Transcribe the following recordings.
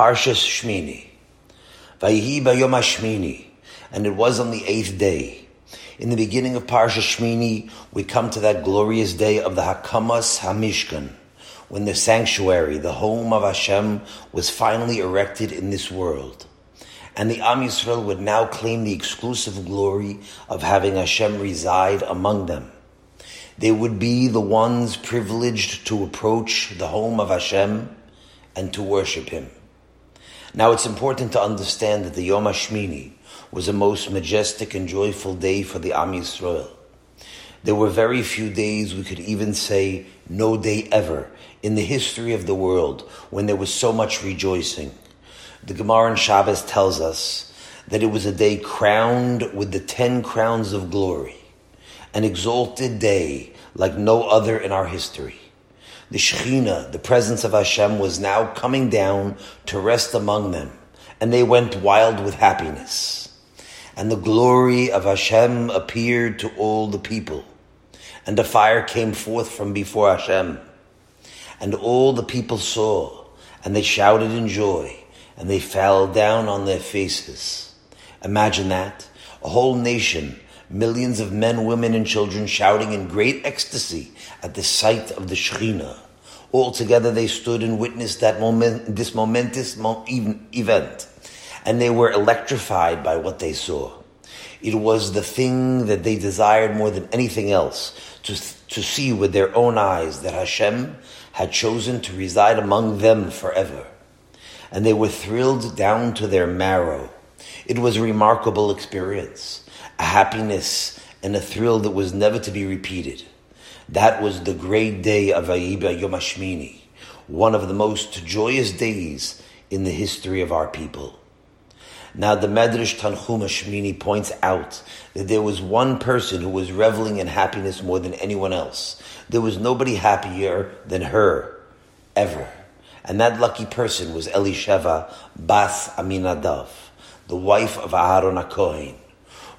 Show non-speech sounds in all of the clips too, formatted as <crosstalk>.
Parshas Shmini. Vayihi Bayom Shmini. And it was on the eighth day. In the beginning of Parshas Shmini, we come to that glorious day of the Hakamas Hamishkan, when the sanctuary, the home of Hashem, was finally erected in this world. And the Am Yisrael would now claim the exclusive glory of having Hashem reside among them. They would be the ones privileged to approach the home of Hashem and to worship Him. Now it's important to understand that the Yom HaShmini was a most majestic and joyful day for the Am Yisrael. There were very few days, we could even say no day ever, in the history of the world when there was so much rejoicing. The Gemara in Shabbos tells us that it was a day crowned with the ten crowns of glory, an exalted day like no other in our history the Shekhinah, the presence of Hashem, was now coming down to rest among them, and they went wild with happiness. And the glory of Hashem appeared to all the people, and a fire came forth from before Hashem. And all the people saw, and they shouted in joy, and they fell down on their faces. Imagine that. A whole nation millions of men, women, and children shouting in great ecstasy at the sight of the Shekhinah. All together they stood and witnessed that moment, this momentous event, and they were electrified by what they saw. It was the thing that they desired more than anything else to, to see with their own eyes that Hashem had chosen to reside among them forever. And they were thrilled down to their marrow. It was a remarkable experience a happiness and a thrill that was never to be repeated. That was the great day of Ayiba Yom Hashmini, one of the most joyous days in the history of our people. Now the Medrash Tanchuma Shmini points out that there was one person who was reveling in happiness more than anyone else. There was nobody happier than her, ever. And that lucky person was Elisheva Bas Aminadav, the wife of Aharon HaKohen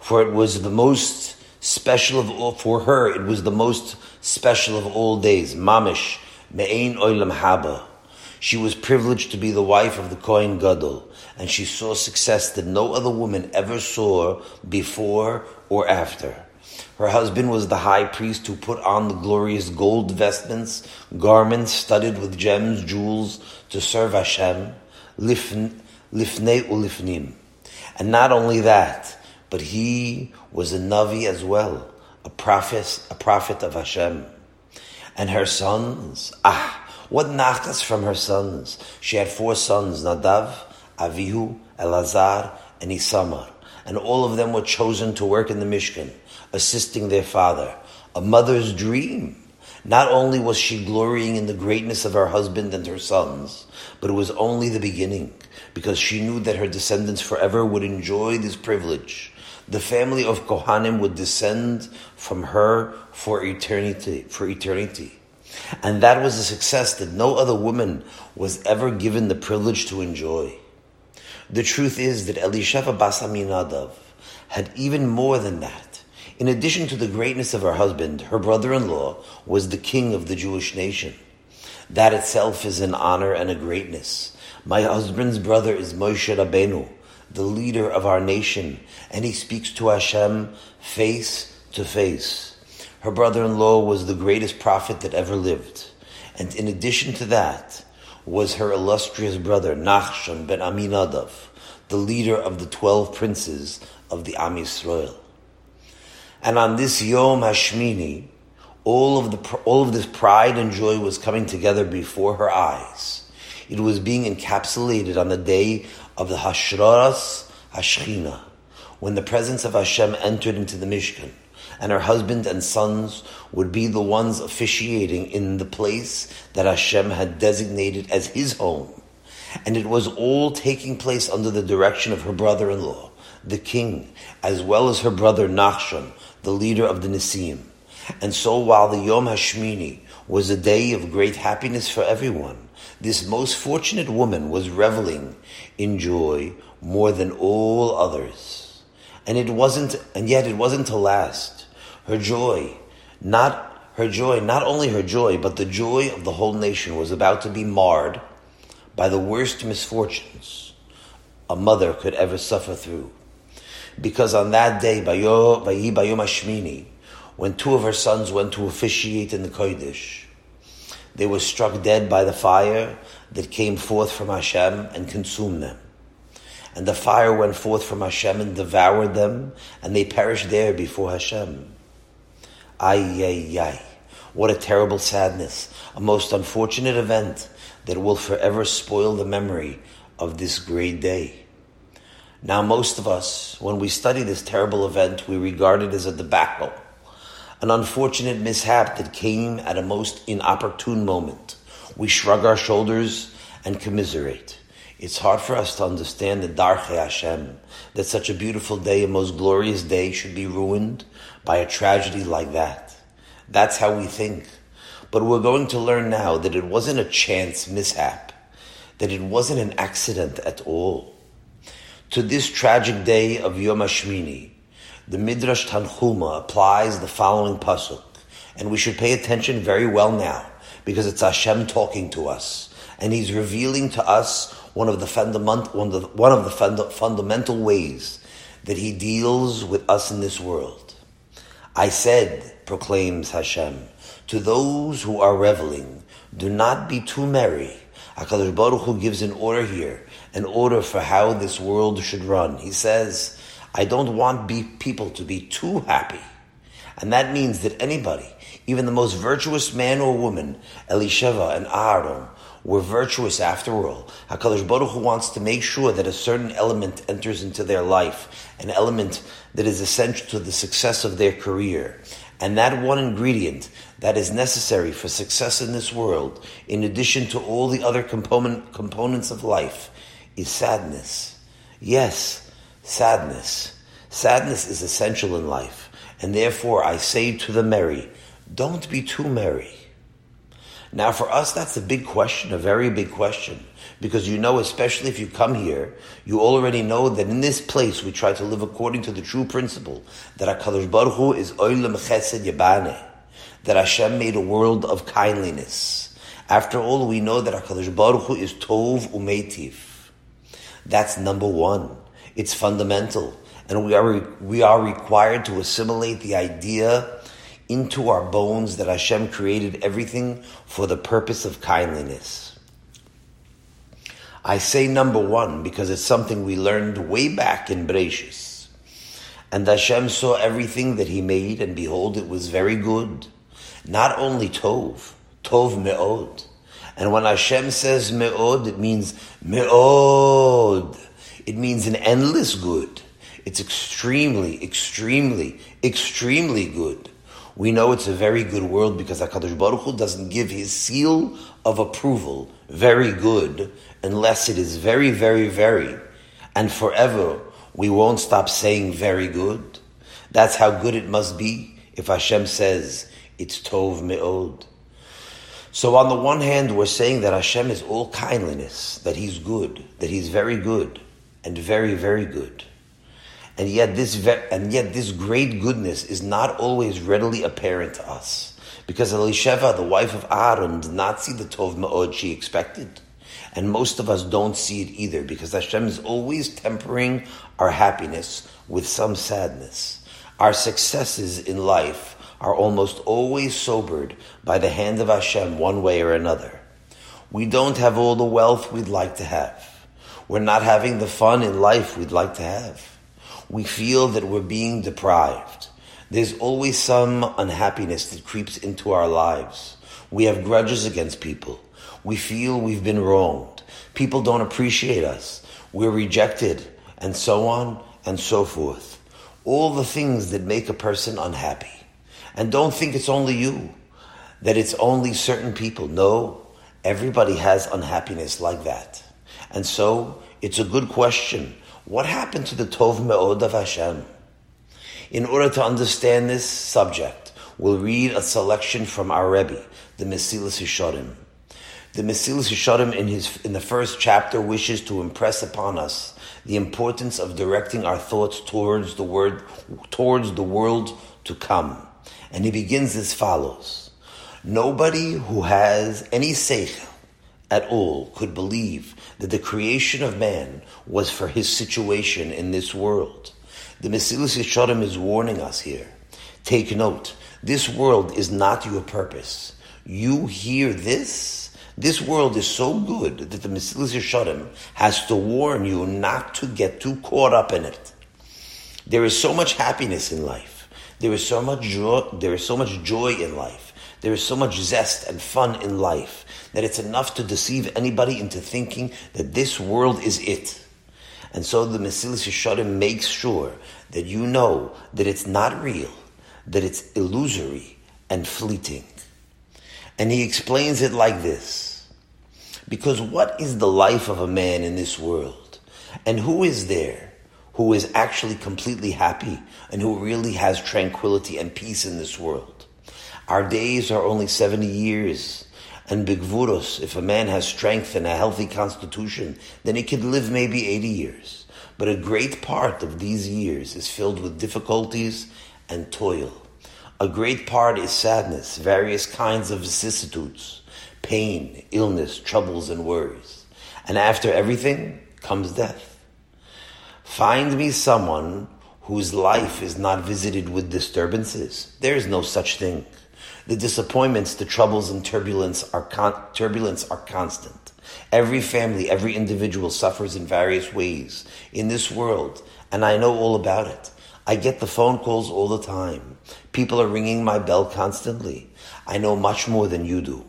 for it was the most special of all, for her, it was the most special of all days. Mamish, Me'ein Oilam Haba. She was privileged to be the wife of the Kohen Gadol, and she saw success that no other woman ever saw before or after. Her husband was the high priest who put on the glorious gold vestments, garments studded with gems, jewels, to serve Hashem, lifnei ulifnim. And not only that, but he was a Navi as well, a prophet, a prophet of Hashem. And her sons, ah, what nachas from her sons. She had four sons, Nadav, Avihu, Elazar, and Isamar. And all of them were chosen to work in the Mishkan, assisting their father. A mother's dream. Not only was she glorying in the greatness of her husband and her sons, but it was only the beginning, because she knew that her descendants forever would enjoy this privilege the family of Kohanim would descend from her for eternity, for eternity. And that was a success that no other woman was ever given the privilege to enjoy. The truth is that Elisheva Bas Aminadav had even more than that. In addition to the greatness of her husband, her brother-in-law was the king of the Jewish nation. That itself is an honor and a greatness. My husband's brother is Moshe Rabbeinu, the leader of our nation, and he speaks to Hashem face to face. Her brother in law was the greatest prophet that ever lived. And in addition to that, was her illustrious brother Nachshon ben Aminadav, the leader of the twelve princes of the Am Yisrael. And on this Yom Hashmini, all of the all of this pride and joy was coming together before her eyes. It was being encapsulated on the day of the Hashraras Hashchina, when the presence of Hashem entered into the Mishkan, and her husband and sons would be the ones officiating in the place that Hashem had designated as his home. And it was all taking place under the direction of her brother-in-law, the king, as well as her brother Nachshon, the leader of the Nesiim. And so while the Yom Hashmini was a day of great happiness for everyone, this most fortunate woman was reveling in joy more than all others. And it wasn't, and yet it wasn't to last. Her joy, not her joy, not only her joy, but the joy of the whole nation was about to be marred by the worst misfortunes a mother could ever suffer through. Because on that day, Bayom Hashmini, when two of her sons went to officiate in the Kodesh, they were struck dead by the fire that came forth from Hashem and consumed them. And the fire went forth from Hashem and devoured them, and they perished there before Hashem. Ay, ay, ay. What a terrible sadness. A most unfortunate event that will forever spoil the memory of this great day. Now, most of us, when we study this terrible event, we regard it as a debacle, an unfortunate mishap that came at a most inopportune moment. We shrug our shoulders and commiserate. It's hard for us to understand the Darche Hashem, that such a beautiful day, a most glorious day, should be ruined by a tragedy like that. That's how we think. But we're going to learn now that it wasn't a chance mishap, that it wasn't an accident at all. To this tragic day of Yom HaShmini, the Midrash Tanhuma applies the following pasuk, and we should pay attention very well now, because it's Hashem talking to us, and He's revealing to us one of the fundamental one of the, one of the funda, fundamental ways that He deals with us in this world. I said, proclaims Hashem, to those who are reveling, do not be too merry. Hakadosh Baruch Hu gives an order here, an order for how this world should run. He says, I don't want be, people to be too happy. And that means that anybody, even the most virtuous man or woman, Elisheva and Aaron, were virtuous after all. HaKadosh Baruch Hu wants to make sure that a certain element enters into their life, an element that is essential to the success of their career. And that one ingredient that is necessary for success in this world, in addition to all the other component, components of life, is sadness. Yes, sadness. Sadness is essential in life. And therefore I say to the merry, don't be too merry. Now, for us, that's a big question, a very big question. Because you know, especially if you come here, you already know that in this place we try to live according to the true principle that HaKadosh Baruch Hu is Olam Chesed Yibaneh, that Hashem made a world of kindliness. After all, we know that HaKadosh Baruch Hu is Tov Umeitiv. That's number one. It's fundamental. And we are, we are required to assimilate the idea into our bones that Hashem created everything for the purpose of kindliness. I say number one because it's something we learned way back in Bereshis. And Hashem saw everything that He made, and behold, it was very good. Not only Tov, Tov Me'od. And when Hashem says Me'od, it means Me'od. It means an endless good. It's extremely, extremely, extremely good we know it's a very good world because HaKadosh Baruch Hu doesn't give his seal of approval, very good, unless it is very, very, very, and forever we won't stop saying very good. That's how good it must be if Hashem says it's Tov Me'od. So on the one hand, we're saying that Hashem is all kindliness, that He's good, that He's very good, and very, very good. And yet this ve- and yet this great goodness is not always readily apparent to us. Because Elisheva, the wife of Aaron, did not see the Tov Me'od she expected. And most of us don't see it either because Hashem is always tempering our happiness with some sadness. Our successes in life are almost always sobered by the hand of Hashem one way or another. We don't have all the wealth we'd like to have. We're not having the fun in life we'd like to have we feel that we're being deprived. There's always some unhappiness that creeps into our lives. We have grudges against people. We feel we've been wronged. People don't appreciate us. We're rejected, and so on and so forth. All the things that make a person unhappy. And don't think it's only you, that it's only certain people. No, everybody has unhappiness like that. And so it's a good question what happened to the Tov Me'od of Hashem? In order to understand this subject, we'll read a selection from our Rebbe, the Mesilas Yesharim. The Mesilas Yesharim in his in the first chapter wishes to impress upon us the importance of directing our thoughts towards the word towards the world to come. And he begins as follows. Nobody who has any seichel, at all could believe that the creation of man was for his situation in this world. The Mesilas Yesharim is warning us here. Take note, this world is not your purpose. You hear this? This world is so good that the Mesilas Yesharim has to warn you not to get too caught up in it. There is so much happiness in life. There is so much joy, there is so much joy in life. There is so much zest and fun in life that it's enough to deceive anybody into thinking that this world is it. And so the Mesilas Yesharim makes sure that you know that it's not real, that it's illusory and fleeting. And he explains it like this. Because what is the life of a man in this world? And who is there who is actually completely happy and who really has tranquility and peace in this world? Our days are only 70 years. And bigvuros, if a man has strength and a healthy constitution, then he could live maybe 80 years. But a great part of these years is filled with difficulties and toil. A great part is sadness, various kinds of vicissitudes, pain, illness, troubles, and worries. And after everything comes death. Find me someone whose life is not visited with disturbances. There is no such thing. The disappointments, the troubles, and turbulence are con- turbulence are constant. Every family, every individual suffers in various ways in this world, and I know all about it. I get the phone calls all the time. People are ringing my bell constantly. I know much more than you do.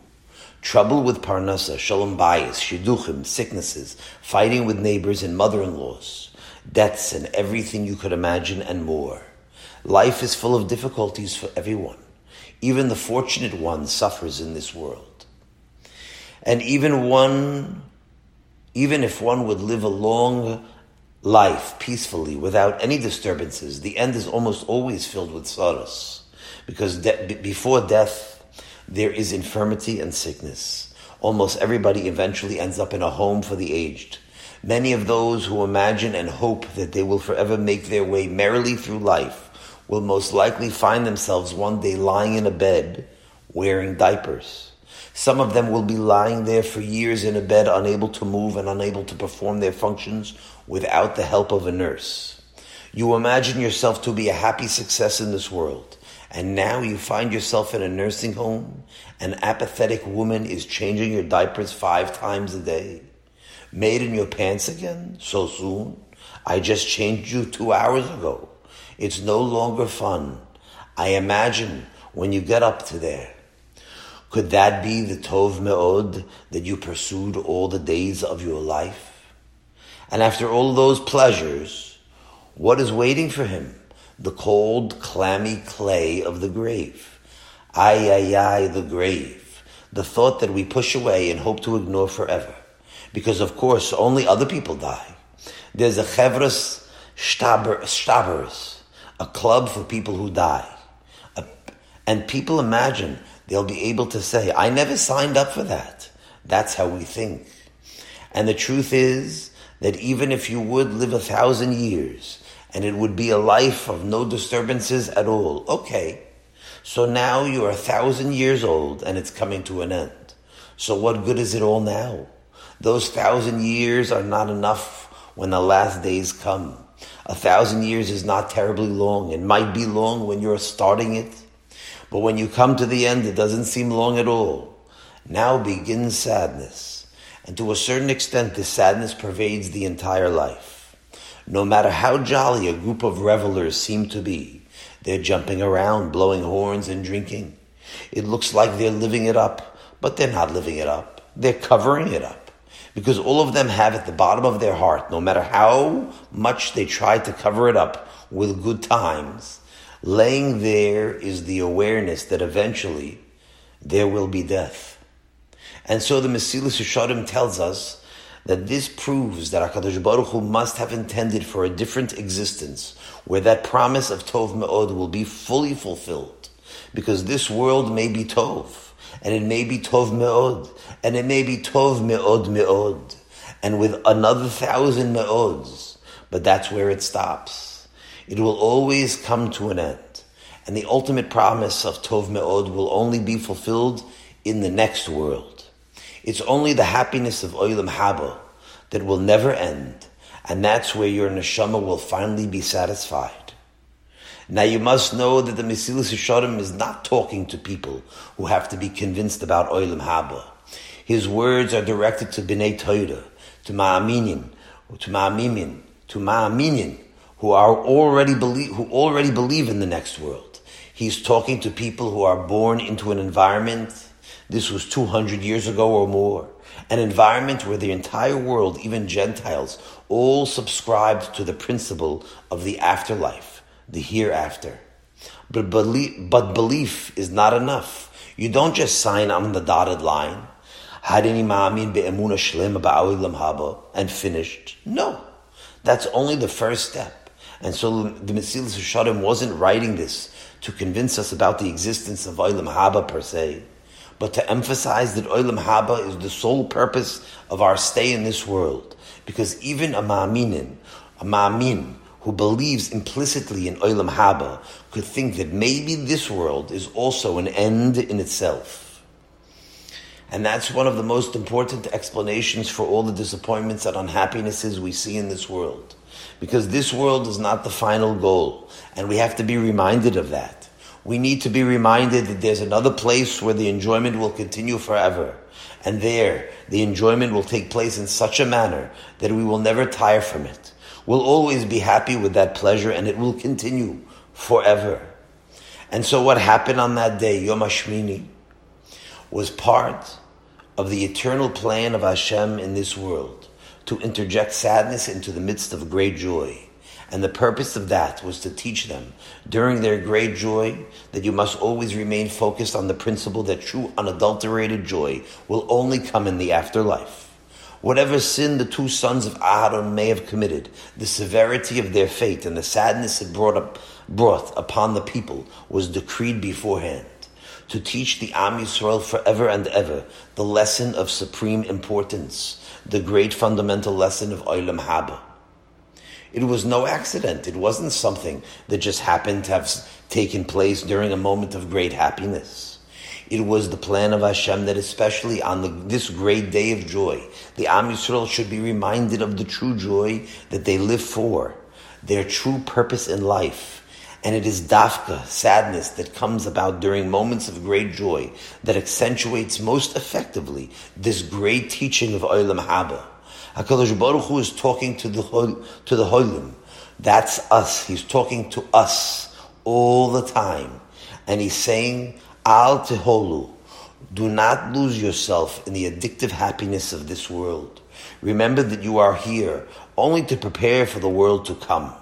Trouble with parnasa, shalom bayis, shidduchim, sicknesses, fighting with neighbors and mother-in-laws, deaths and everything you could imagine and more. Life is full of difficulties for everyone. Even the fortunate one suffers in this world. And even one, even if one would live a long life peacefully without any disturbances, the end is almost always filled with sorrows. Because de- before death, there is infirmity and sickness. Almost everybody eventually ends up in a home for the aged. Many of those who imagine and hope that they will forever make their way merrily through life will most likely find themselves one day lying in a bed wearing diapers. Some of them will be lying there for years in a bed, unable to move and unable to perform their functions without the help of a nurse. You imagine yourself to be a happy success in this world, and now you find yourself in a nursing home. An apathetic woman is changing your diapers five times a day. Made in your pants again? So soon? I just changed you two hours ago. It's no longer fun. I imagine when you get up to there could that be the Tov Me'od that you pursued all the days of your life? And after all those pleasures, what is waiting for him? The cold, clammy clay of the grave. Ay, ay, ay, the grave. The thought that we push away and hope to ignore forever. Because of course, only other people die. There's a chevras stabers, a club for people who die. And people imagine they'll be able to say, I never signed up for that. That's how we think. And the truth is that even if you would live a thousand years and it would be a life of no disturbances at all, okay. So now you're a thousand years old and it's coming to an end. So what good is it all now? Those thousand years are not enough when the last days come. A thousand years is not terribly long. It might be long when you're starting it, but when you come to the end, it doesn't seem long at all. Now begins sadness. And to a certain extent, this sadness pervades the entire life. No matter how jolly a group of revelers seem to be, they're jumping around, blowing horns and drinking. It looks like they're living it up, but they're not living it up. They're covering it up. Because all of them have at the bottom of their heart, no matter how much they try to cover it up with good times, laying there is the awareness that eventually there will be death. And so the Mesilas Yesharim tells us that this proves that HaKadosh Baruch Hu must have intended for a different existence, where that promise of Tov Me'od will be fully fulfilled. Because this world may be Tov, and it may be Tov Me'od, and it may be Tov Me'od Me'od, and with another thousand Me'ods, but that's where it stops. It will always come to an end. And the ultimate promise of Tov Me'od will only be fulfilled in the next world. It's only the happiness of Olam Haba that will never end, and that's where your neshama will finally be satisfied. Now you must know that the Mesilas Yesharim is not talking to people who have to be convinced about Olam Haba. His words are directed to Bnei Torah, to Ma'aminin, to Ma'amimin, to Ma'aminin, who are already believe, who already believe in the next world. He's talking to people who are born into an environment, this was 200 years ago or more, an environment where the entire world, even Gentiles, all subscribed to the principle of the afterlife, the hereafter. But belief, but belief is not enough. You don't just sign on the dotted line. And finished. No. That's only the first step. And so the Mesilas Yesharim wasn't writing this to convince us about the existence of Olam Haba per se, but to emphasize that Olam Haba is the sole purpose of our stay in this world. Because even a Ma'aminin, a Ma'amin, who believes implicitly in Olam Haba, could think that maybe this world is also an end in itself. And that's one of the most important explanations for all the disappointments and unhappinesses we see in this world because this world is not the final goal, and we have to be reminded of that. We need to be reminded that there's another place where the enjoyment will continue forever. And there, the enjoyment will take place in such a manner that we will never tire from it. We'll always be happy with that pleasure and it will continue forever. And so what happened on that day, Yom HaShmini, was part of the eternal plan of Hashem in this world to interject sadness into the midst of great joy. And the purpose of that was to teach them during their great joy that you must always remain focused on the principle that true unadulterated joy will only come in the afterlife. Whatever sin the two sons of Aharon may have committed, the severity of their fate and the sadness it brought, up, brought upon the people was decreed beforehand to teach the Am Yisrael forever and ever the lesson of supreme importance the great fundamental lesson of Olam Haba. It was no accident. It wasn't something that just happened to have taken place during a moment of great happiness. It was the plan of Hashem that especially on the, this great day of joy, the Am Yisrael should be reminded of the true joy that they live for, their true purpose in life, and it is dafka, sadness, that comes about during moments of great joy that accentuates most effectively this great teaching of Olam Haba. HaKadosh Baruch Hu is talking to the, to the Holim. That's us. He's talking to us all the time. And he's saying, Al Teholu, do not lose yourself in the addictive happiness of this world. Remember that you are here only to prepare for the world to come.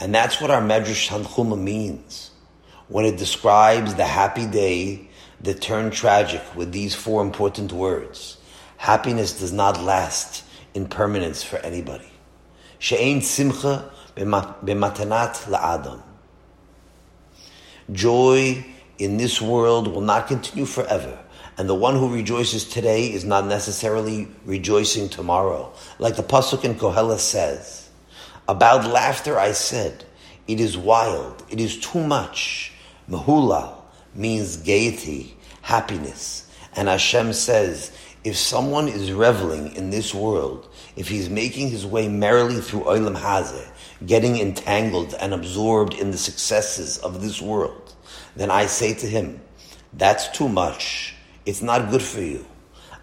And that's what our Medrash Tanchuma means when it describes the happy day that turned tragic with these four important words. Happiness does not last in permanence for anybody. She'ein simcha b'matanat la'adam. Joy in this world will not continue forever. And the one who rejoices today is not necessarily rejoicing tomorrow. Like the Pasuk in Koheles says, about laughter, I said, it is wild, it is too much. Mehulal means gaiety, happiness. And Hashem says, if someone is reveling in this world, if he's making his way merrily through Olam Hazeh, getting entangled and absorbed in the successes of this world, then I say to him, that's too much. It's not good for you.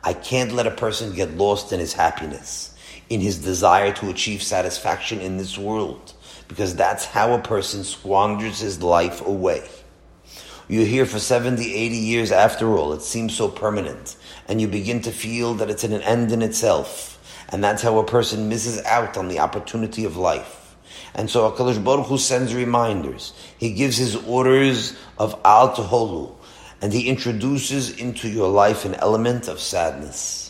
I can't let a person get lost in his happiness in his desire to achieve satisfaction in this world, because that's how a person squanders his life away. You're here for 70, 80 years after all. It seems so permanent. And you begin to feel that it's an end in itself. And that's how a person misses out on the opportunity of life. And so HaKadosh Baruch Hu sends reminders. He gives his orders of Al Teholu. And he introduces into your life an element of sadness.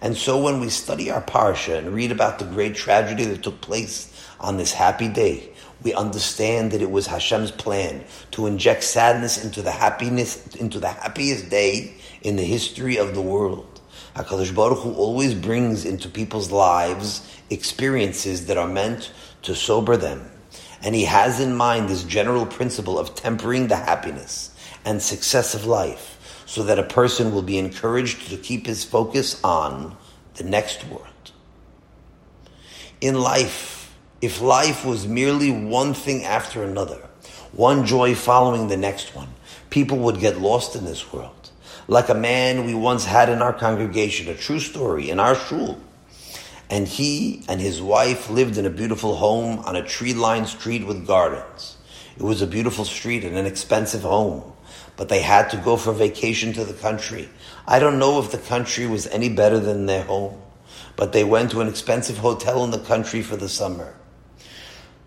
And so when we study our parsha and read about the great tragedy that took place on this happy day, we understand that it was Hashem's plan to inject sadness into the happiness, into the happiest day in the history of the world. HaKadosh Baruch Hu always brings into people's lives experiences that are meant to sober them. And he has in mind this general principle of tempering the happiness and success of life so that a person will be encouraged to keep his focus on the next world. In life, if life was merely one thing after another, one joy following the next one, people would get lost in this world. Like a man we once had in our congregation, a true story in our shul. And he and his wife lived in a beautiful home on a tree lined street with gardens. It was a beautiful street and an expensive home, but they had to go for vacation to the country. I don't know if the country was any better than their home, but they went to an expensive hotel in the country for the summer.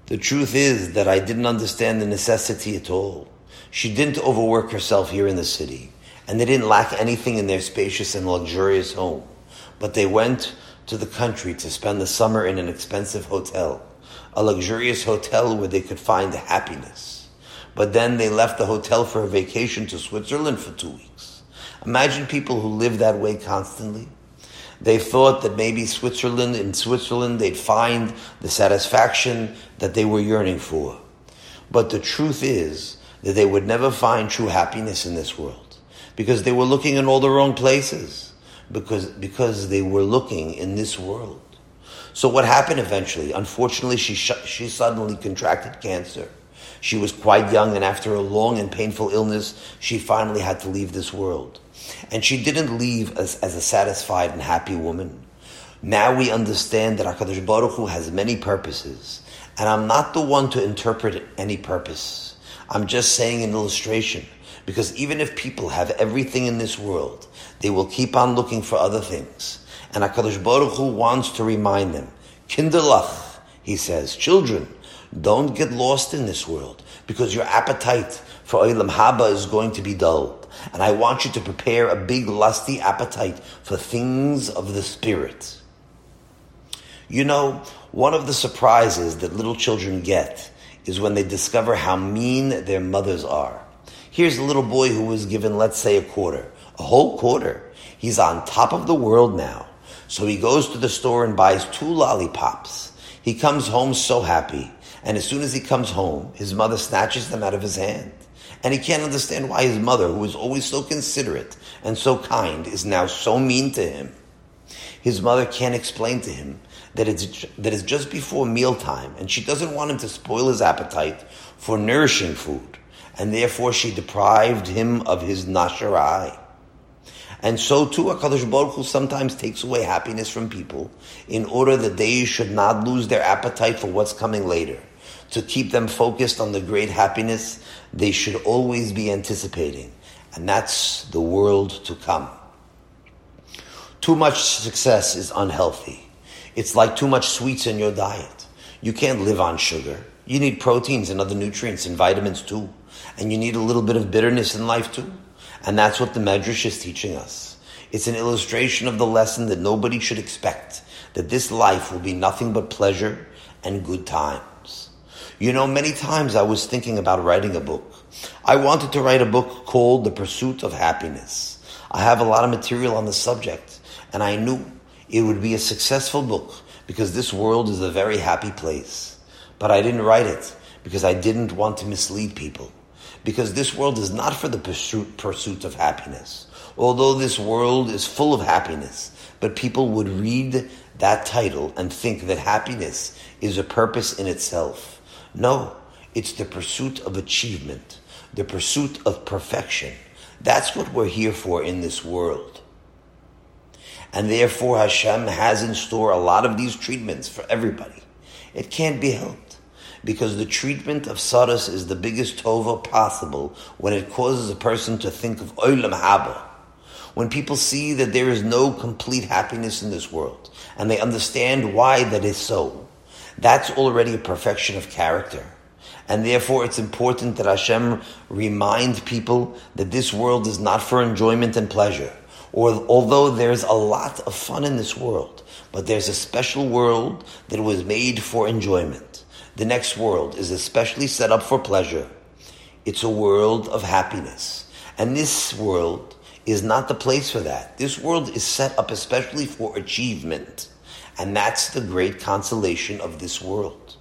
The truth is that I didn't understand the necessity at all. She didn't overwork herself here in the city, and they didn't lack anything in their spacious and luxurious home. But they went to the country to spend the summer in an expensive hotel, a luxurious hotel where they could find happiness. But then they left the hotel for a vacation to Switzerland for two weeks. Imagine people who live that way constantly. They thought that maybe Switzerland, in Switzerland, they'd find the satisfaction that they were yearning for. But the truth is that they would never find true happiness in this world because they were looking in all the wrong places because, because they were looking in this world. So what happened eventually? Unfortunately, she, sh- she suddenly contracted cancer. She was quite young, and after a long and painful illness, she finally had to leave this world. And she didn't leave as, as a satisfied and happy woman. Now we understand that HaKadosh Baruch Hu has many purposes, and I'm not the one to interpret any purpose. I'm just saying an illustration, because even if people have everything in this world, they will keep on looking for other things. And HaKadosh Baruch Hu wants to remind them, Kinderlach, he says, children, don't get lost in this world because your appetite for Olam Haba is going to be dulled. And I want you to prepare a big lusty appetite for things of the Spirit. You know, one of the surprises that little children get is when they discover how mean their mothers are. Here's a little boy who was given, let's say, a quarter a whole quarter. He's on top of the world now. So he goes to the store and buys two lollipops. He comes home so happy. And as soon as he comes home, his mother snatches them out of his hand. And he can't understand why his mother, who was always so considerate and so kind, is now so mean to him. His mother can't explain to him that it's, that it's just before mealtime and she doesn't want him to spoil his appetite for nourishing food. And therefore she deprived him of his nasharai. And so too, HaKadosh Baruch Hu sometimes takes away happiness from people in order that they should not lose their appetite for what's coming later. To keep them focused on the great happiness they should always be anticipating. And that's the world to come. Too much success is unhealthy. It's like too much sweets in your diet. You can't live on sugar. You need proteins and other nutrients and vitamins too. And you need a little bit of bitterness in life too. And that's what the Medrash is teaching us. It's an illustration of the lesson that nobody should expect, that this life will be nothing but pleasure and good times. You know, many times I was thinking about writing a book. I wanted to write a book called The Pursuit of Happiness. I have a lot of material on the subject, and I knew it would be a successful book because this world is a very happy place. But I didn't write it because I didn't want to mislead people because this world is not for the pursuit, pursuit of happiness. Although this world is full of happiness, but people would read that title and think that happiness is a purpose in itself. No, it's the pursuit of achievement, the pursuit of perfection. That's what we're here for in this world. And therefore, Hashem has in store a lot of these treatments for everybody. It can't be helped because the treatment of tzaros is the biggest tova possible when it causes a person to think of olam haba. When people see that there is no complete happiness in this world and they understand why that is so, that's already a perfection of character. And therefore, it's important that Hashem remind people that this world is not for enjoyment and pleasure. Or although there's a lot of fun in this world, but there's a special world that was made for enjoyment. The next world is especially set up for pleasure. It's a world of happiness. And this world is not the place for that. This world is set up especially for achievement. And that's the great consolation of this world.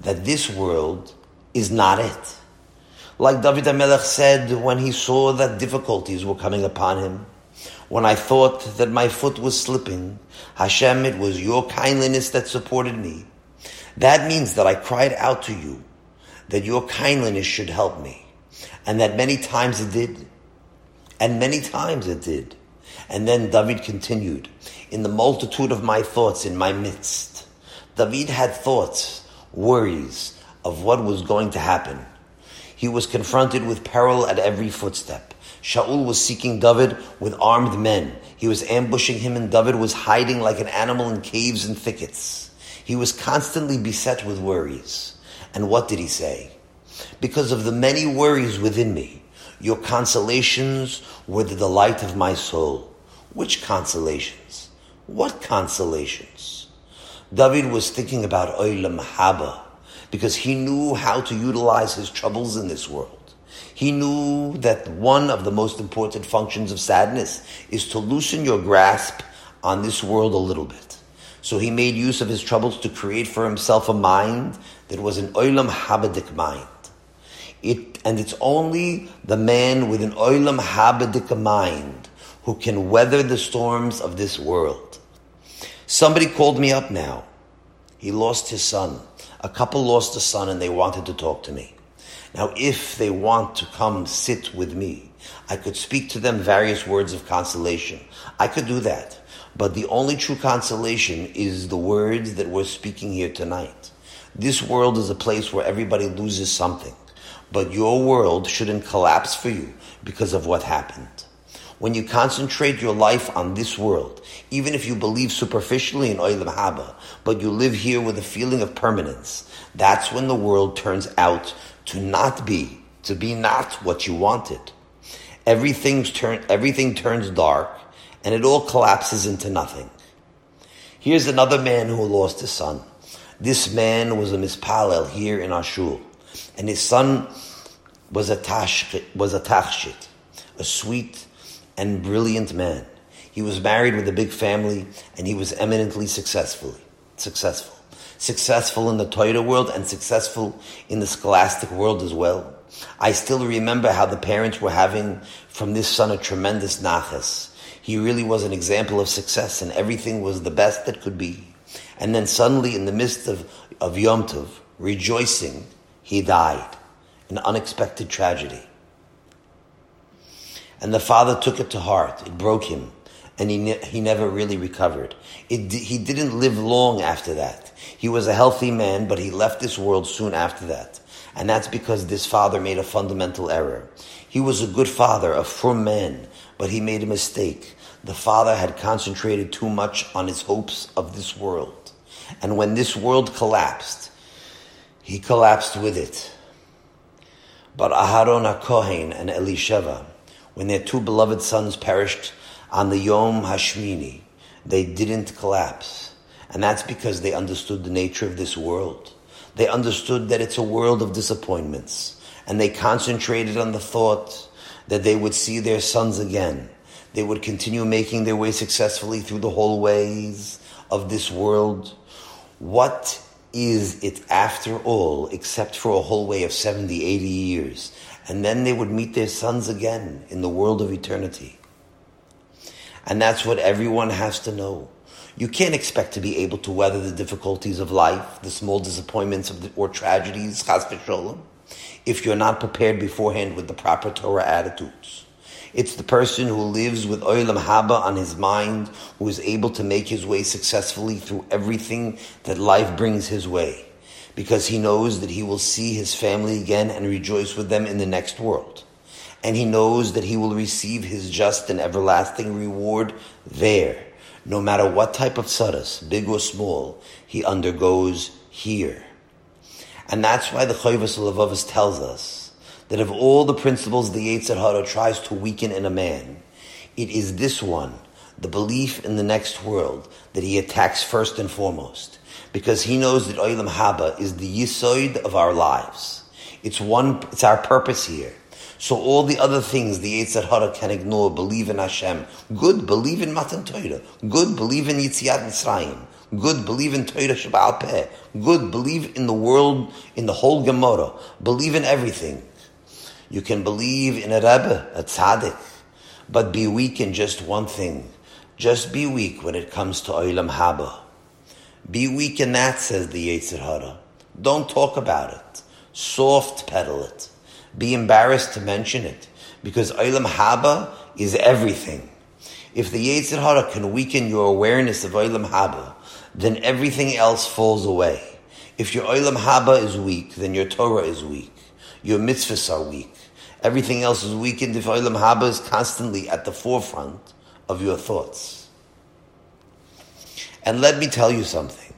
That this world is not it. Like David HaMelech said when he saw that difficulties were coming upon him, when I thought that my foot was slipping, Hashem, it was your kindliness that supported me. That means that I cried out to you that your kindliness should help me. And that many times it did. And many times it did. And then David continued, in the multitude of my thoughts in my midst. David had thoughts, worries of what was going to happen. He was confronted with peril at every footstep. Shaul was seeking David with armed men. He was ambushing him and David was hiding like an animal in caves and thickets. He was constantly beset with worries. And what did he say? Because of the many worries within me, your consolations were the delight of my soul. Which consolations? What consolations? David was thinking about Oilam Haba because he knew how to utilize his troubles in this world. He knew that one of the most important functions of sadness is to loosen your grasp on this world a little bit. So he made use of his troubles to create for himself a mind that was an oilam habadik mind. It, and it's only the man with an oilam habadik mind who can weather the storms of this world. Somebody called me up now. He lost his son. A couple lost a son and they wanted to talk to me. Now, if they want to come sit with me, I could speak to them various words of consolation. I could do that. But the only true consolation is the words that we're speaking here tonight. This world is a place where everybody loses something. But your world shouldn't collapse for you because of what happened. When you concentrate your life on this world, even if you believe superficially in Oilam Haba, but you live here with a feeling of permanence, that's when the world turns out to not be, to be not what you wanted. Everything's turn, everything turns dark, and it all collapses into nothing. Here's another man who lost his son. This man was a mispalel here in Ashul, and his son was a tashchit, was a tachshit, a sweet and brilliant man. He was married with a big family, and he was eminently successful. Successful, successful in the Torah world, and successful in the scholastic world as well. I still remember how the parents were having from this son a tremendous nachas he really was an example of success and everything was the best that could be. And then suddenly, in the midst of, of Yom Tov, rejoicing, he died. An unexpected tragedy. And the father took it to heart. It broke him. And he, ne- he never really recovered. It, he didn't live long after that. He was a healthy man, but he left this world soon after that. And that's because this father made a fundamental error. He was a good father, a firm man, but he made a mistake. The father had concentrated too much on his hopes of this world. And when this world collapsed, he collapsed with it. But Aharon HaKohen and Elisheva, when their two beloved sons perished on the Yom Hashmini, they didn't collapse. And that's because they understood the nature of this world. They understood that it's a world of disappointments. And they concentrated on the thought that they would see their sons again. They would continue making their way successfully through the hallways of this world. What is it after all, except for a hallway of 70, 80 years? And then they would meet their sons again in the world of eternity. And that's what everyone has to know. You can't expect to be able to weather the difficulties of life, the small disappointments the, or tragedies, chas v'sholem, if you're not prepared beforehand with the proper Torah attitudes. It's the person who lives with Oilam Haba on his mind, who is able to make his way successfully through everything that life brings his way, because he knows that he will see his family again and rejoice with them in the next world. And he knows that he will receive his just and everlasting reward there, no matter what type of sadas, big or small, he undergoes here. And that's why the Chovos HaLevavos tells us that of all the principles the Yetzer tries to weaken in a man, it is this one, the belief in the next world, that he attacks first and foremost. Because he knows that Olam Haba is the yisoid of our lives. It's one, it's our purpose here. So all the other things the Yetzer Hara can ignore, believe in Hashem. Good, believe in Matan Torah. Good, believe in Yitziat Mitzrayim. Good, believe in Torah Shebaal Peh. Good, believe in the world, in the whole Gemara. Believe in everything. You can believe in a Rebbe, a tzaddik, but be weak in just one thing. Just be weak when it comes to Olam Haba. Be weak in that, says the Yetzer Hara. Don't talk about it. Soft pedal it. Be embarrassed to mention it, because Olam Haba is everything. If the Yetzer Hara can weaken your awareness of Olam Haba, then everything else falls away. If your Olam Haba is weak, then your Torah is weak. Your mitzvahs are weak. Everything else is weakened if Olam Haba is constantly at the forefront of your thoughts. And let me tell you something.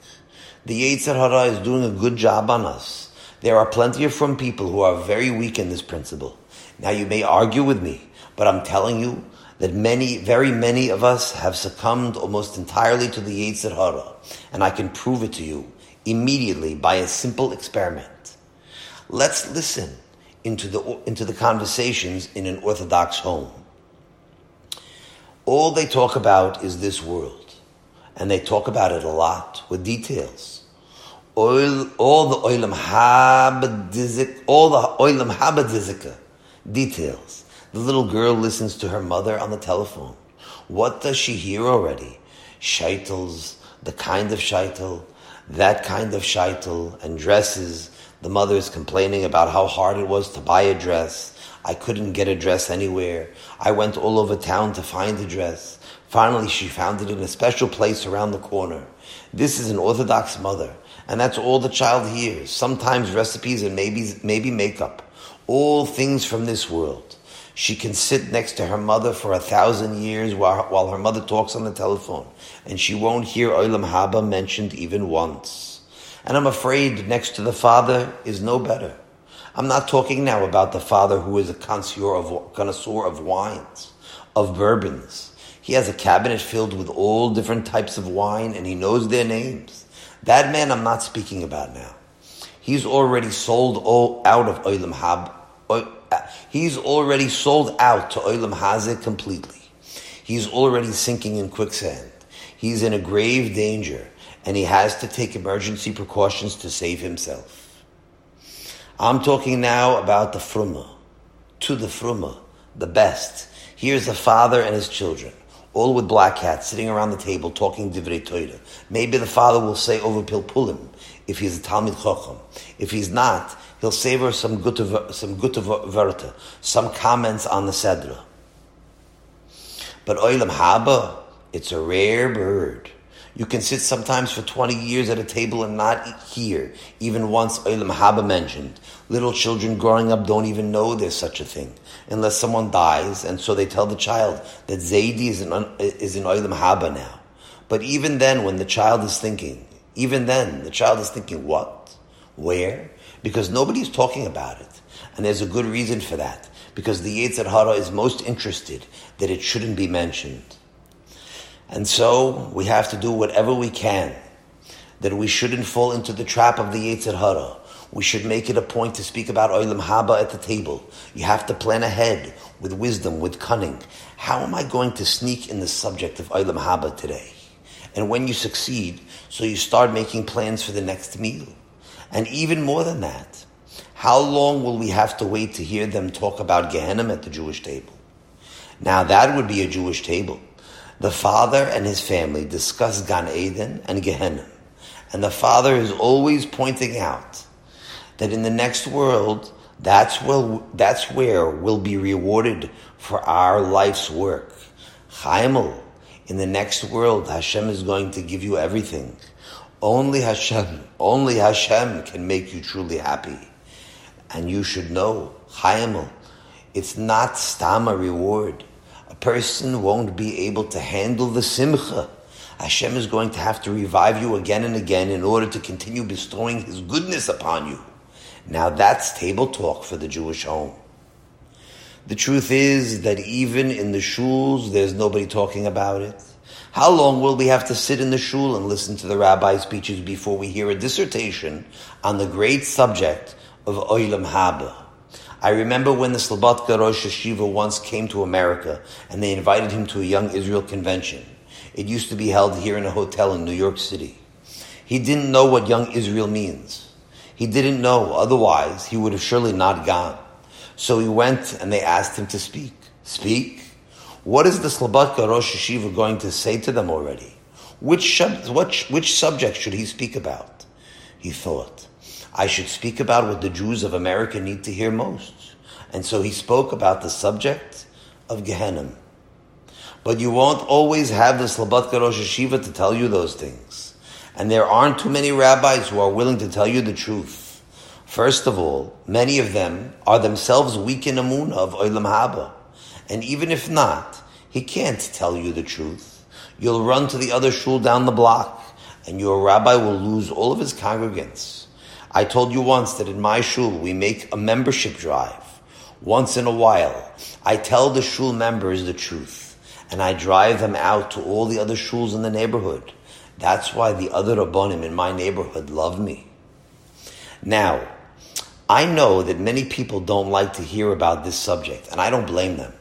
The Yetzer Hara is doing a good job on us. There are plenty of from people who are very weak in this principle. Now you may argue with me, but I'm telling you that many, very many of us have succumbed almost entirely to the Yetzer Hara, and I can prove it to you immediately by a simple experiment. Let's listen into the, into the conversations in an Orthodox home. All they talk about is this world, and they talk about it a lot with details. All, all the oilam habadizik, all the oilam habadizika details. The little girl listens to her mother on the telephone. What does she hear already? Shaitels, the kind of shaitel, that kind of shaitel, and dresses. The mother is complaining about how hard it was to buy a dress. I couldn't get a dress anywhere. I went all over town to find a dress. Finally, she found it in a special place around the corner. This is an Orthodox mother, and that's all the child hears. Sometimes recipes and maybe, maybe makeup. All things from this world. She can sit next to her mother for a thousand years while, while her mother talks on the telephone, and she won't hear Olam Haba mentioned even once. And I'm afraid next to the father is no better. I'm not talking now about the father who is a connoisseur of, connoisseur of wines, of bourbons. He has a cabinet filled with all different types of wine and he knows their names. That man I'm not speaking about now. He's already sold all out of Olam Hab, uh, He's already sold out to Olam Hazeh completely. He's already sinking in quicksand. He's in a grave danger, and he has to take emergency precautions to save himself. I'm talking now about the fruma, to the fruma, the best. Here's the father and his children, all with black hats, sitting around the table talking divrei Torah. Maybe the father will say over pilpulim if he's a Talmid Chacham. If he's not, he'll savor some good some good verta, some comments on the Sedra. But Oilam Haba, it's a rare bird. You can sit sometimes for 20 years at a table and not hear even once Oilam Haba mentioned. Little children growing up don't even know there's such a thing unless someone dies, and so they tell the child that Zaidi is in, is in Oilam Haba now. But even then, when the child is thinking, even then, the child is thinking, what? Where? because nobody's talking about it. And there's a good reason for that, because the Yetzer Hara is most interested that it shouldn't be mentioned. And so we have to do whatever we can that we shouldn't fall into the trap of the Yetzer Hara. We should make it a point to speak about Olam Haba at the table. You have to plan ahead with wisdom, with cunning. How am I going to sneak in the subject of Olam Haba today? And when you succeed, so you start making plans for the next meal. And even more than that, how long will we have to wait to hear them talk about Gehenna at the Jewish table? Now that would be a Jewish table. The father and his family discuss Gan Eden and Gehenna. And the father is always pointing out that in the next world, that's where, that's where we'll be rewarded for our life's work. Chaimel, in the next world, Hashem is going to give you everything. Only Hashem, only Hashem can make you truly happy. And you should know, Chaimel, it's not stama reward. A person won't be able to handle the simcha. Hashem is going to have to revive you again and again in order to continue bestowing His goodness upon you. Now that's table talk for the Jewish home. The truth is that even in the shuls, there's nobody talking about it. How long will we have to sit in the shul and listen to the rabbi's speeches before we hear a dissertation on the great subject of Oilam Haba? I remember when the Slobodka Rosh Yeshiva once came to America and they invited him to a Young Israel convention. It used to be held here in a hotel in New York City. He didn't know what Young Israel means. He didn't know, otherwise he would have surely not gone. So he went and they asked him to speak. Speak? What is the Slobodka Rosh Yeshiva going to say to them already? Which, which, which subject should he speak about? He thought, I should speak about what the Jews of America need to hear most. And so he spoke about the subject of Gehenna. But you won't always have the Slobodka Rosh Yeshiva to tell you those things. And there aren't too many rabbis who are willing to tell you the truth. First of all, many of them are themselves weak in Amunah of Olam Haba. And even if not, he can't tell you the truth. You'll run to the other shul down the block, and your rabbi will lose all of his congregants. I told you once that in my shul we make a membership drive. Once in a while, I tell the shul members the truth and I drive them out to all the other shuls in the neighborhood. That's why the other rabbonim in my neighborhood love me. Now, I know that many people don't like to hear about this subject, and I don't blame them.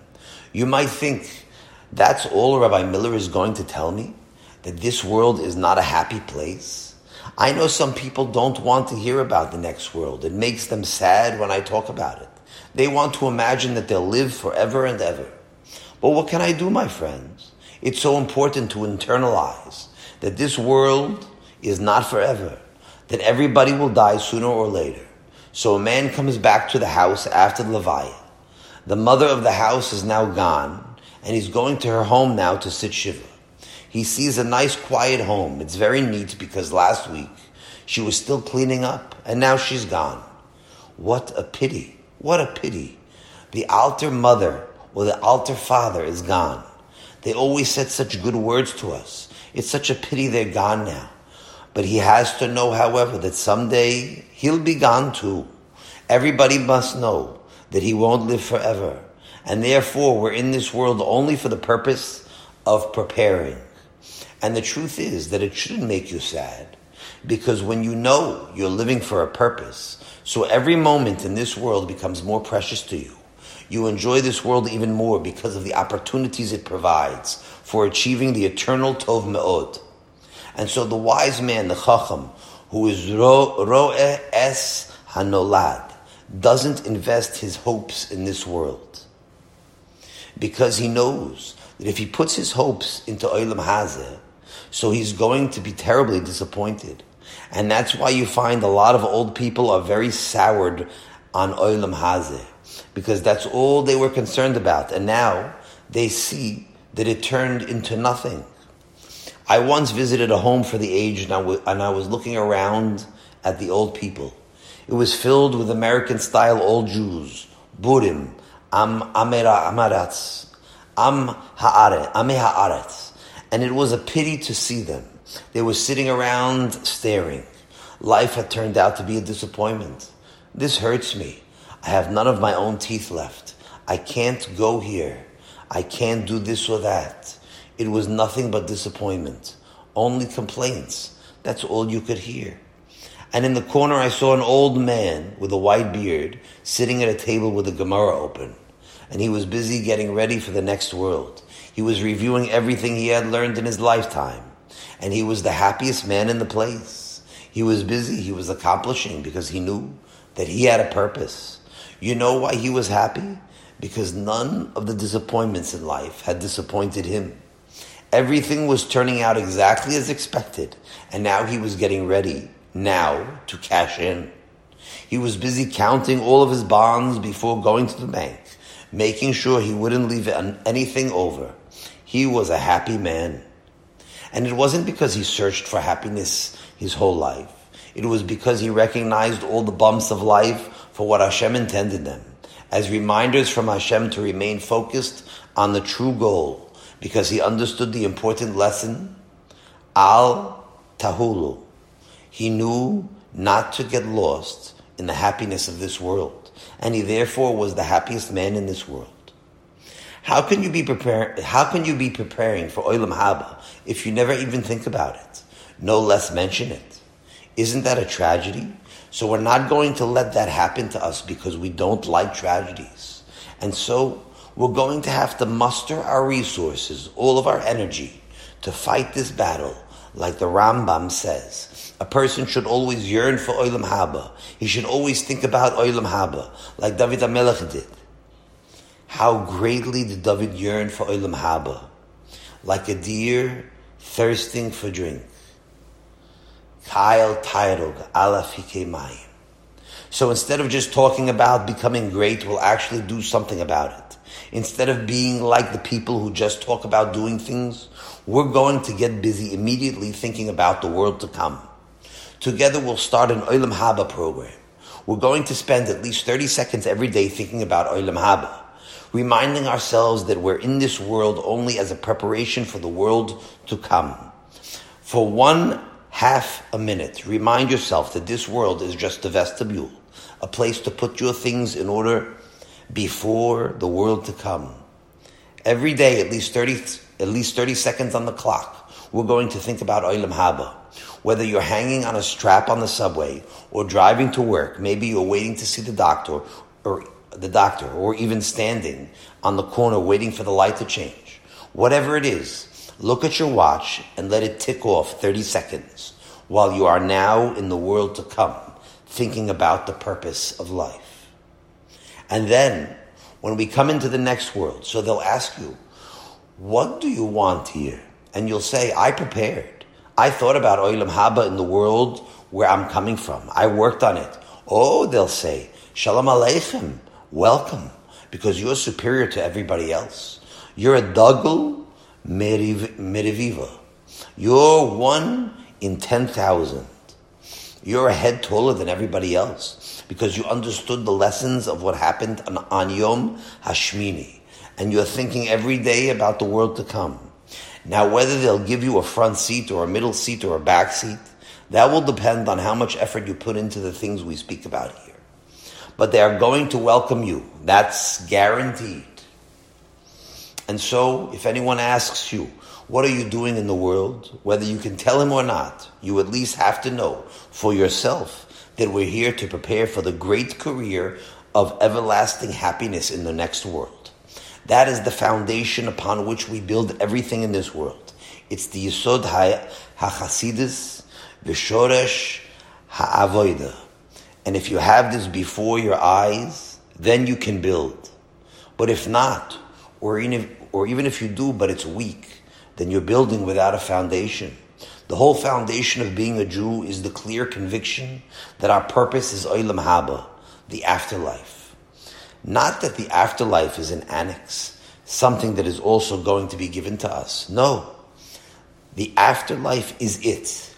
You might think that's all Rabbi Miller is going to tell me? That this world is not a happy place? I know some people don't want to hear about the next world. It makes them sad when I talk about it. They want to imagine that they'll live forever and ever. But what can I do, my friends? It's so important to internalize that this world is not forever, that everybody will die sooner or later. So a man comes back to the house after the Levaya. The mother of the house is now gone, and he's going to her home now to sit Shiva. He sees a nice quiet home. It's very neat because last week she was still cleaning up, and now she's gone. What a pity. What a pity. The altar mother or the altar father is gone. They always said such good words to us. It's such a pity they're gone now. But he has to know, however, that someday he'll be gone too. Everybody must know that he won't live forever. And therefore, we're in this world only for the purpose of preparing. And the truth is that it shouldn't make you sad. Because when you know you're living for a purpose, so every moment in this world becomes more precious to you you enjoy this world even more because of the opportunities it provides for achieving the eternal Tov Me'od. And so the wise man, the Chacham, who is Ro'eh Es Hanolad, doesn't invest his hopes in this world. Because he knows that if he puts his hopes into Olam Hazeh, so he's going to be terribly disappointed. And that's why you find a lot of old people are very soured on Olam Hazeh because that's all they were concerned about. And now they see that it turned into nothing. I once visited a home for the aged and I was looking around at the old people. It was filled with American style old Jews, Burim, Am Amera Amaratz, Am Haaret, Ame Haaretz. And it was a pity to see them. They were sitting around staring. Life had turned out to be a disappointment. This hurts me. I have none of my own teeth left. I can't go here. I can't do this or that. It was nothing but disappointment. Only complaints. That's all you could hear. And in the corner, I saw an old man with a white beard sitting at a table with a Gemara open. And he was busy getting ready for the next world. He was reviewing everything he had learned in his lifetime. And he was the happiest man in the place. He was busy, he was accomplishing because he knew that he had a purpose. You know why he was happy? Because none of the disappointments in life had disappointed him. Everything was turning out exactly as expected, and now he was getting ready, now, to cash in. He was busy counting all of his bonds before going to the bank, making sure he wouldn't leave anything over. He was a happy man. And it wasn't because he searched for happiness his whole life. It was because he recognized all the bumps of life for what Hashem intended them, as reminders from Hashem to remain focused on the true goal, because he understood the important lesson, Al Tahulu. He knew not to get lost in the happiness of this world, and he therefore was the happiest man in this world. How can you be preparing? How can you be preparing for Olam Haba if you never even think about it, no less mention it? Isn't that a tragedy? So we're not going to let that happen to us because we don't like tragedies. And so we're going to have to muster our resources, all of our energy, to fight this battle like the Rambam says, a person should always yearn for Olam Haba. He should always think about Olam Haba, like David HaMelech did. How greatly did David yearn for Olam Haba, like a deer thirsting for drink. K'ayal Ta'arog, Alaf Mayim. So instead of just talking about becoming great, we'll actually do something about it. Instead of being like the people who just talk about doing things, we're going to get busy immediately thinking about the world to come. Together we'll start an Olam Haba program. We're going to spend at least 30 seconds every day thinking about Olam Haba, reminding ourselves that we're in this world only as a preparation for the world to come. For one half a minute, remind yourself that this world is just a vestibule, a place to put your things in order before the world to come. Every day, at least 30, at least 30 seconds on the clock, we're going to think about Olam Haba. Whether you're hanging on a strap on the subway or driving to work, maybe you're waiting to see the doctor or the doctor or even standing on the corner waiting for the light to change. Whatever it is, look at your watch and let it tick off 30 seconds while you are now in the world to come thinking about the purpose of life. And then when we come into the next world, so they'll ask you, what do you want here? And you'll say, I prepared. I thought about Olam Haba in the world where I'm coming from. I worked on it. Oh, they'll say, Shalom Aleichem, welcome, because you're superior to everybody else. You're a Dagul Mervavah. You're one in 10,000. You're a head taller than everybody else because you understood the lessons of what happened on, on Hashmini and you're thinking every day about the world to come. Now, whether they'll give you a front seat or a middle seat or a back seat, that will depend on how much effort you put into the things we speak about here. But they are going to welcome you. That's guaranteed. And so, if anyone asks you, what are you doing in the world? Whether you can tell him or not, you at least have to know for yourself that we're here to prepare for the great career of everlasting happiness in the next world. That is the foundation upon which we build everything in this world. It's the Yisod HaChasidis, Vishoresh HaAvoida. And if you have this before your eyes, then you can build. But if not, or even if, or even if you do, but it's weak, then you're building without a foundation. The whole foundation of being a Jew is the clear conviction that our purpose is Olam Haba, the afterlife. Not that the afterlife is an annex, something that is also going to be given to us. No. The afterlife is it.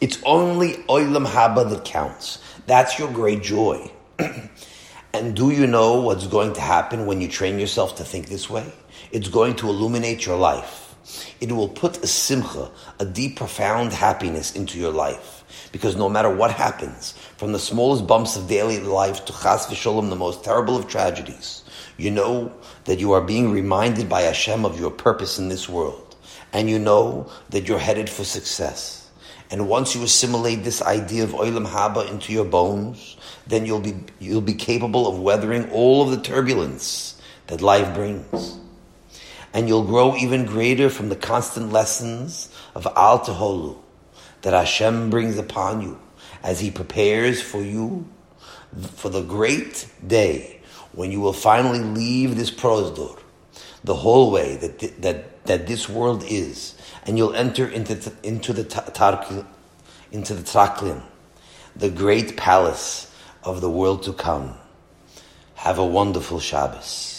It's only Olam Haba that counts. That's your great joy. <clears throat> and do you know what's going to happen when you train yourself to think this way? It's going to illuminate your life. It will put a simcha, a deep, profound happiness into your life. Because no matter what happens, from the smallest bumps of daily life to chas v'sholom, the most terrible of tragedies, you know that you are being reminded by Hashem of your purpose in this world. And you know that you're headed for success. And once you assimilate this idea of Olam Haba into your bones, then you'll be, you'll be capable of weathering all of the turbulence that life brings. And you'll grow even greater from the constant lessons of Al Teholu that Hashem brings upon you as He prepares for you for the great day when you will finally leave this prosdor, the hallway that, that, that this world is, and you'll enter into, into the tark, into the Traklin, the great palace of the world to come. Have a wonderful Shabbos.